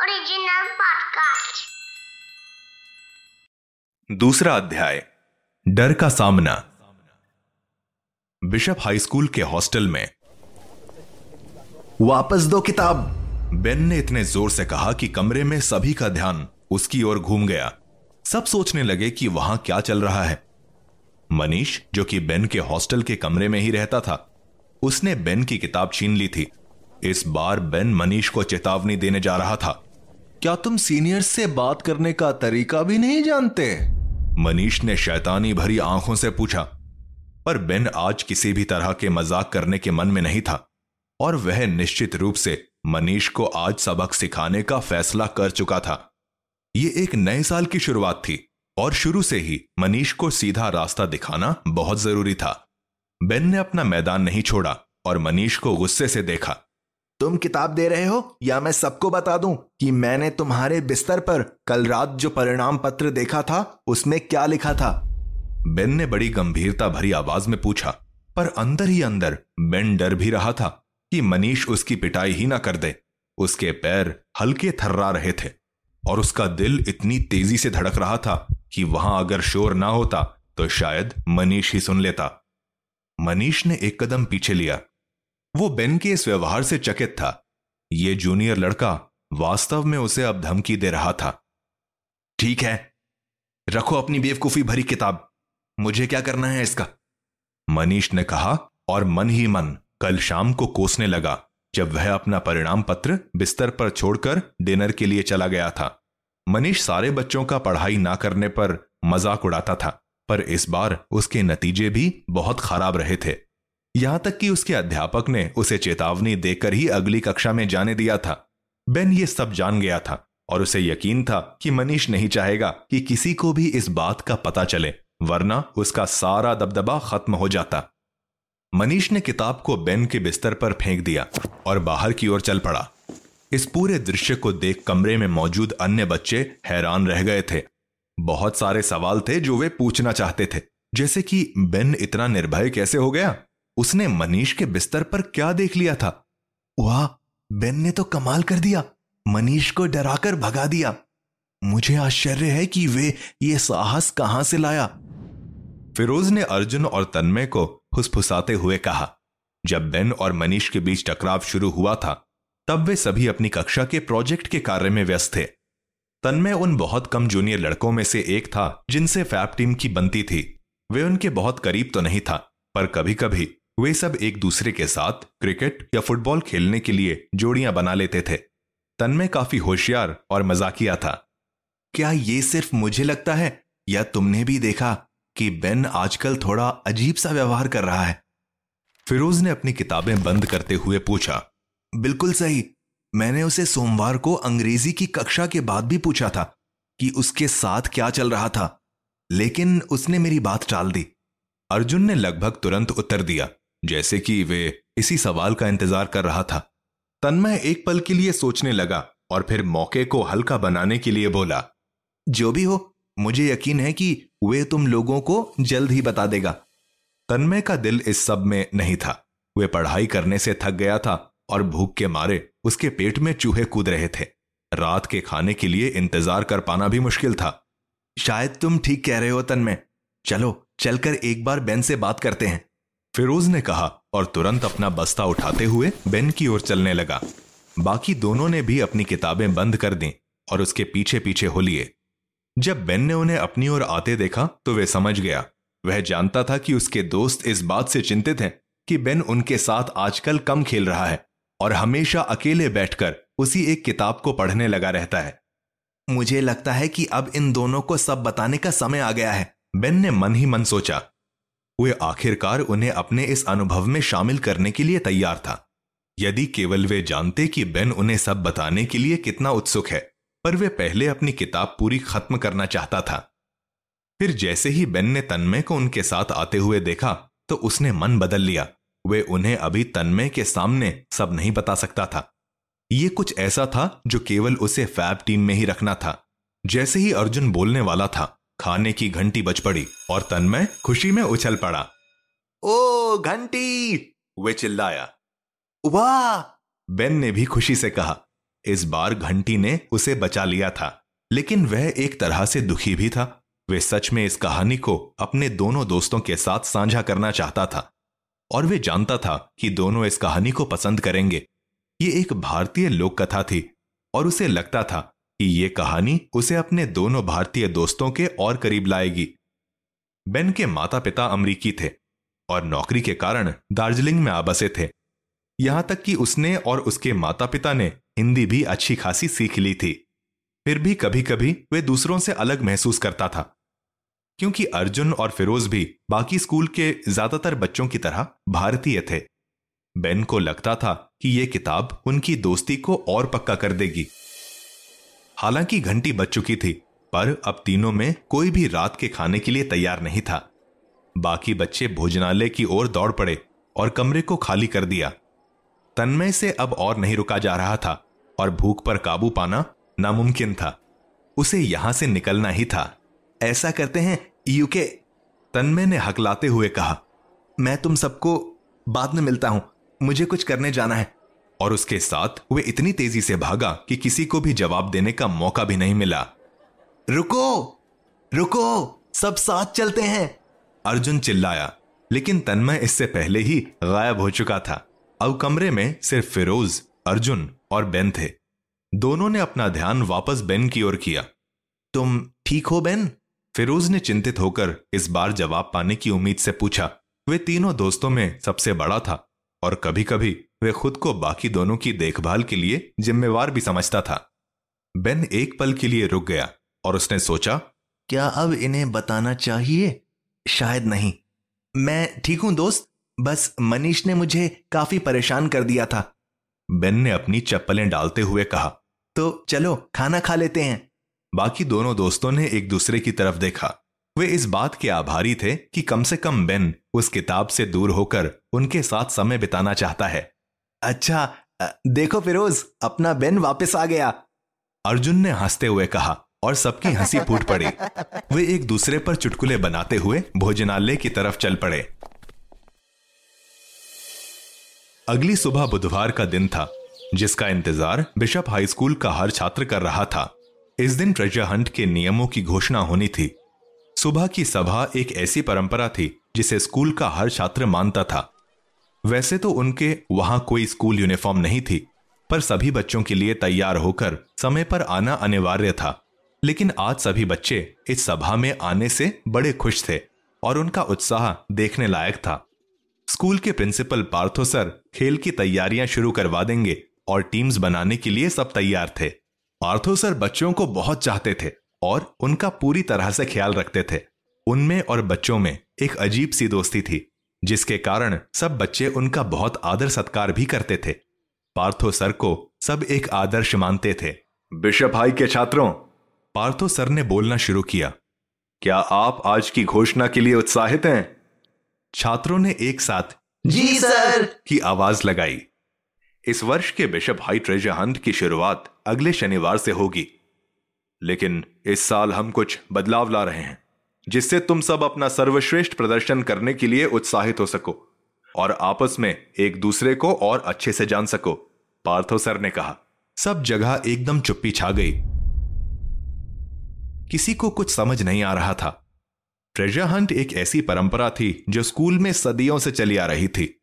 Original podcast. दूसरा अध्याय, डर का सामना। बिशप हाई स्कूल के हॉस्टल में। वापस दो किताब। बेन ने इतने ज़ोर से कहा कि कमरे में सभी का ध्यान उसकी ओर घूम गया। सब सोचने लगे कि वहाँ क्या चल रहा है। मनीष, जो कि बेन के हॉस्टल के कमरे में ही रहता था, उसने बेन की किताब छीन ली थी। इस बार बेन मनीष को चेतावनी देने जा रहा था। क्या तुम सीनियर्स से बात करने का तरीका भी नहीं जानते? मनीष ने शैतानी भरी आँखों से पूछा पर बेन आज किसी भी तरह के मज़ाक करने के मन में नहीं था और वह निश्चित रूप से मनीष को आज सबक सिखाने का फैसला कर चुका था। यह एक नए साल की शुरुआत थी और शुरू से ही मनीष को सीधा रास्ता दिखाना बहुत ज़रूरी था। बेन ने अपना मैदान नहीं छोड़ा और मनीष को गुस्से से देखा। तुम किताब दे रहे हो या मैं सबको बता दूँ कि मैंने तुम्हारे बिस्तर पर कल रात जो परिणाम पत्र देखा था, उसमें क्या लिखा था? बेन ने बड़ी गंभीरता भरी आवाज़ में पूछा, पर अंदर ही अंदर बेन डर भी रहा था कि मनीष उसकी पिटाई ही ना कर दे। उसके पैर हल्के थर्रा रहे थे और उसका दिल इतनी तेज़ी से धड़क रहा था कि वहाँ अगर शोर ना होता तो शायद मनीष ही सुन लेता। मनीष ने एक कदम पीछे लिया वो बेन के इस व्यवहार से चकित था। ये जूनियर लड़का वास्तव में उसे अब धमकी दे रहा था। ठीक है, रखो अपनी बेवकूफ़ी भरी किताब। मुझे क्या करना है इसका? मनीष ने कहा और मन ही मन कल शाम को कोसने लगा, जब वह अपना परिणाम पत्र बिस्तर पर छोड़कर डिनर के लिए चला गया था। मनीष सारे बच्चों का पढ़ाई ना करने पर मज़ाक उड़ाता था, पर इस बार उसके नतीजे भी बहुत खराब रहे थे। यहाँ तक कि उसके अध्यापक ने उसे चेतावनी देकर ही अगली कक्षा में जाने दिया था। बेन ये सब जान गया था और उसे यकीन था कि मनीष नहीं चाहेगा कि किसी को भी इस बात का पता चले, वरना उसका सारा दबदबा खत्म हो जाता। मनीष ने किताब को बेन के बिस्तर पर फेंक दिया और बाहर की ओर चल पड़ा। इस पूरे दृश्य को देख कमरे में मौजूद अन्य बच्चे हैरान रह गए थे। बहुत सारे सवाल थे जो वे पूछना चाहते थे, जैसे कि बेन इतना निर्भय कैसे हो गया? उसने मनीष के बिस्तर पर क्या देख लिया था? वाह, बेन ने तो कमाल कर दिया। मनीष को डराकर भगा दिया। मुझे आश्चर्य है कि वे ये साहस कहाँ से लाया? फिरोज ने अर्जुन और तन्मय को फुसफुसाते हुए कहा। जब बेन और मनीष के बीच टकराव शुरू हुआ था, तब वे सभी अपनी कक्षा के प्रोजेक्ट के कार्य में व्यस्त थे। तन्मय उन बहुत कम जूनियर लड़कों में से एक था जिनसे फैप टीम की बनती थी। वे उनके बहुत करीब तो नहीं था, पर कभी कभी वे सब एक दूसरे के साथ क्रिकेट या फुटबॉल खेलने के लिए जोड़ियाँ बना लेते थे। तन्मय काफ़ी होशियार और मजाकिया था। क्या ये सिर्फ़ मुझे लगता है या तुमने भी देखा कि बेन आजकल थोड़ा अजीब सा व्यवहार कर रहा है? फिरोज ने अपनी किताबें बंद करते हुए पूछा, बिल्कुल सही। मैंने उसे सोमवार को अंग्रेज़ी की कक्षा के बाद भी पूछा था कि उसके साथ क्या चल रहा था, लेकिन उसने मेरी बात टाल दी। अर्जुन ने लगभग तुरंत उत्तर दिया जैसे कि वे इसी सवाल का इंतज़ार कर रहा था। तन्मय एक पल के लिए सोचने लगा और फिर मौके को हल्का बनाने के लिए बोला, जो भी हो, मुझे यकीन है कि वे तुम लोगों को जल्द ही बता देगा। तन्मय का दिल इस सब में नहीं था। वे पढ़ाई करने से थक गया था और भूख के मारे उसके पेट में चूहे कूद रहे थे। रात के खाने के लिए इंतज़ार कर पाना भी मुश्किल था। शायद तुम ठीक कह रहे हो तन्मय। चलो, चलकर एक बार बेन से बात करते हैं। फिरोज ने कहा और तुरंत अपना बस्ता उठाते हुए बेन की ओर चलने लगा। बाकी दोनों ने भी अपनी किताबें बंद कर दी और उसके पीछे पीछे हो लिए जब बेन ने उन्हें अपनी ओर आते देखा तो वे समझ गया। वह जानता था कि उसके दोस्त इस बात से चिंतित हैं कि बेन उनके साथ आजकल कम खेल रहा है और हमेशा अकेले बैठकर उसी एक किताब को पढ़ने लगा रहता है। मुझे लगता है कि अब इन दोनों को सब बताने का समय आ गया है, बेन ने मन ही मन सोचा। वे आखिरकार उन्हें अपने इस अनुभव में शामिल करने के लिए तैयार था। यदि केवल वे जानते कि बेन उन्हें सब बताने के लिए कितना उत्सुक है, पर वे पहले अपनी किताब पूरी खत्म करना चाहता था। फिर जैसे ही बेन ने तन्मय को उनके साथ आते हुए देखा तो उसने मन बदल लिया। वे उन्हें अभी तन्मय के सामने सब नहीं बता सकता था। ये कुछ ऐसा था जो केवल उसे फैब टीम में ही रखना था। जैसे ही अर्जुन बोलने वाला था खाने की घंटी बज पड़ी और तन्मय खुशी में उछल पड़ा। ओ घंटी! वे चिल्लाया। वाह! बेन ने भी खुशी से कहा इस बार घंटी ने उसे बचा लिया था लेकिन वह एक तरह से दुखी भी था। वे सच में इस कहानी को अपने दोनों दोस्तों के साथ साझा करना चाहता था और वे जानता था कि दोनों इस कहानी को पसंद करेंगे। ये एक भारतीय लोक कथा थी और उसे लगता था कि ये कहानी उसे अपने दोनों भारतीय दोस्तों के और करीब लाएगी। बेन के माता पिता अमरीकी थे और नौकरी के कारण दार्जिलिंग में आबसे थे। यहाँ तक कि उसने और उसके माता पिता ने हिंदी भी अच्छी खासी सीख ली थी। फिर भी कभी कभी वे दूसरों से अलग महसूस करता था। क्योंकि अर्जुन और फिरोज भी बाकी स्कूल के ज़्यादातर बच्चों की तरह भारतीय थे। बेन को लगता था कि यह किताब उनकी दोस्ती को और पक्का कर देगी। हालाँकि घंटी बज चुकी थी, पर अब तीनों में कोई भी रात के खाने के लिए तैयार नहीं था। बाकी बच्चे भोजनालय की ओर दौड़ पड़े और कमरे को खाली कर दिया। तन्मय से अब और नहीं रुका जा रहा था और भूख पर काबू पाना नामुमकिन था। उसे यहाँ से निकलना ही था। ऐसा करते हैं यूके तन्मय ने हकलाते हुए कहा, मैं तुम सबको बाद में मिलता हूँ। मुझे कुछ करने जाना है। और उसके साथ वे इतनी तेज़ी से भागा कि किसी को भी जवाब देने का मौका भी नहीं मिला। रुको रुको सब साथ चलते हैं। अर्जुन चिल्लाया लेकिन तन्मय इससे पहले ही गायब हो चुका था। अब कमरे में सिर्फ़ फिरोज अर्जुन और बेन थे। दोनों ने अपना ध्यान वापस बेन की ओर किया। तुम ठीक हो बेन? फिरोज ने चिंतित होकर इस बार जवाब पाने की उम्मीद से पूछा। वे तीनों दोस्तों में सबसे बड़ा था। और कभी कभी वे खुद को बाकी दोनों की देखभाल के लिए जिम्मेवार भी समझता था। बेन एक पल के लिए रुक गया और उसने सोचा, क्या अब इन्हें बताना चाहिए? शायद नहीं। मैं ठीक हूँ, दोस्त। बस मनीष ने मुझे काफ़ी परेशान कर दिया था। बेन ने अपनी चप्पलें डालते हुए कहा तो चलो, खाना खा लेते हैं। बाकी दोनों दोस्तों ने एक दूसरे की तरफ़ देखा। वे इस बात के आभारी थे कि कम से कम बेन उस किताब से दूर होकर उनके साथ समय बिताना चाहता है। अच्छा देखो फिरोज, अपना बेन वापस आ गया। अर्जुन ने हँसते हुए कहा और सबकी हँसी फूट पड़ी। वे एक दूसरे पर चुटकुले बनाते हुए भोजनालय की तरफ़ चल पड़े। अगली सुबह बुधवार का दिन था, जिसका इंतज़ार बिशप हाई स्कूल का हर छात्र कर रहा था। इस दिन ट्रेजर हंट के नियमों की घोषणा होनी थी। सुबह की सभा एक ऐसी परंपरा थी, जिसे स्कूल का हर छात्र मानता था। वैसे तो उनके वहाँ कोई स्कूल यूनिफॉर्म नहीं थी, पर सभी बच्चों के लिए तैयार होकर समय पर आना अनिवार्य था। लेकिन आज सभी बच्चे इस सभा में आने से बड़े खुश थे और उनका उत्साह देखने लायक था। स्कूल के प्रिंसिपल पार्थो सर खेल की तैयारियाँ शुरू करवा देंगे और टीम्स बनाने के लिए सब तैयार थे। पार्थो सर बच्चों को बहुत चाहते थे और उनका पूरी तरह से ख्याल रखते थे। उनमें और बच्चों में एक अजीब सी दोस्ती थी जिसके कारण सब बच्चे उनका बहुत आदर सत्कार भी करते थे। पार्थो सर को सब एक आदर्श मानते थे। बिशप भाई के छात्रों पार्थो सर ने बोलना शुरू किया। क्या आप आज की घोषणा के लिए उत्साहित हैं? छात्रों ने एक साथ जी सर। की आवाज़ लगाई। इस वर्ष के बिशप हाई ट्रेजर हंट की शुरुआत अगले शनिवार से होगी। लेकिन इस साल हम कुछ बदलाव ला रहे हैं, जिससे तुम सब अपना सर्वश्रेष्ठ प्रदर्शन करने के लिए उत्साहित हो सको और आपस में एक दूसरे को और अच्छे से जान सको, पार्थो सर ने कहा। सब जगह एकदम चुप्पी छा गई। किसी को कुछ समझ नहीं आ रहा था। ट्रेजर हंट एक ऐसी परंपरा थी जो स्कूल में सदियों से चली आ रही थी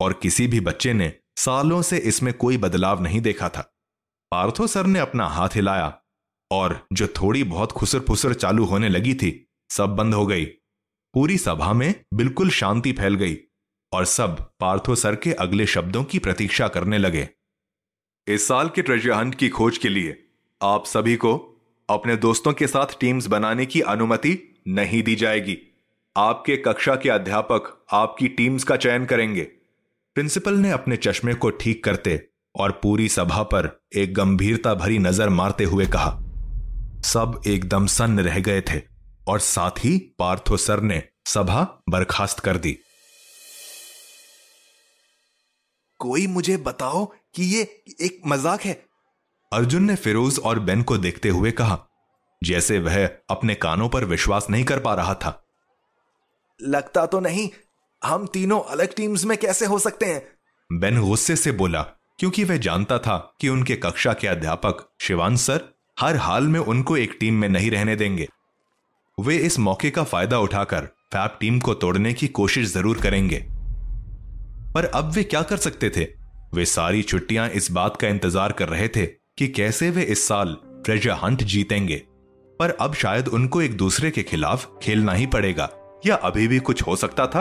और किसी भी बच्चे ने सालों से इसमें कोई बदलाव नहीं देखा था। पार्थो सर ने अपना हाथ हिलाया और जो थोड़ी बहुत खुसर फुसर चालू होने लगी थी, सब बंद हो गई। पूरी सभा में बिल्कुल शांति फैल गई और सब पार्थो सर के अगले शब्दों की प्रतीक्षा करने लगे। इस साल के ट्रेजर हंट की खोज के लिए आप सभी को अपने दोस्तों के साथ टीम्स बनाने की अनुमति नहीं दी जाएगी। आपके कक्षा के अध्यापक आपकी टीम्स का चयन करेंगे। प्रिंसिपल ने अपने चश्मे को ठीक करते और पूरी सभा पर एक गंभीरता भरी नज़र मारते हुए कहा सब एकदम सन्न रह गए थे और साथ ही पार्थो सर ने सभा बर्खास्त कर दी। कोई मुझे बताओ कि ये एक मज़ाक है? अर्जुन ने फिरोज और बेन को देखते हुए कहा जैसे वह अपने कानों पर विश्वास नहीं कर पा रहा था। लगता तो नहीं हम तीनों अलग टीम्स में कैसे हो सकते हैं? बेन गुस्से से बोला क्योंकि वह जानता था कि उनके कक्षा के अध्यापक शिवान सर हर हाल में उनको एक टीम में नहीं रहने देंगे। वे इस मौके का फ़ायदा उठाकर फैब टीम को तोड़ने की कोशिश ज़रूर करेंगे। पर अब वे क्या कर सकते थे? वे सारी छुट्टियाँ इस बात का इंतज़ार कर रहे थे कि कैसे वे इस साल ट्रेजर हंट जीतेंगे। पर अब शायद उनको एक दूसरे के खिलाफ खेलना ही पड़ेगा। या अभी भी कुछ हो सकता था?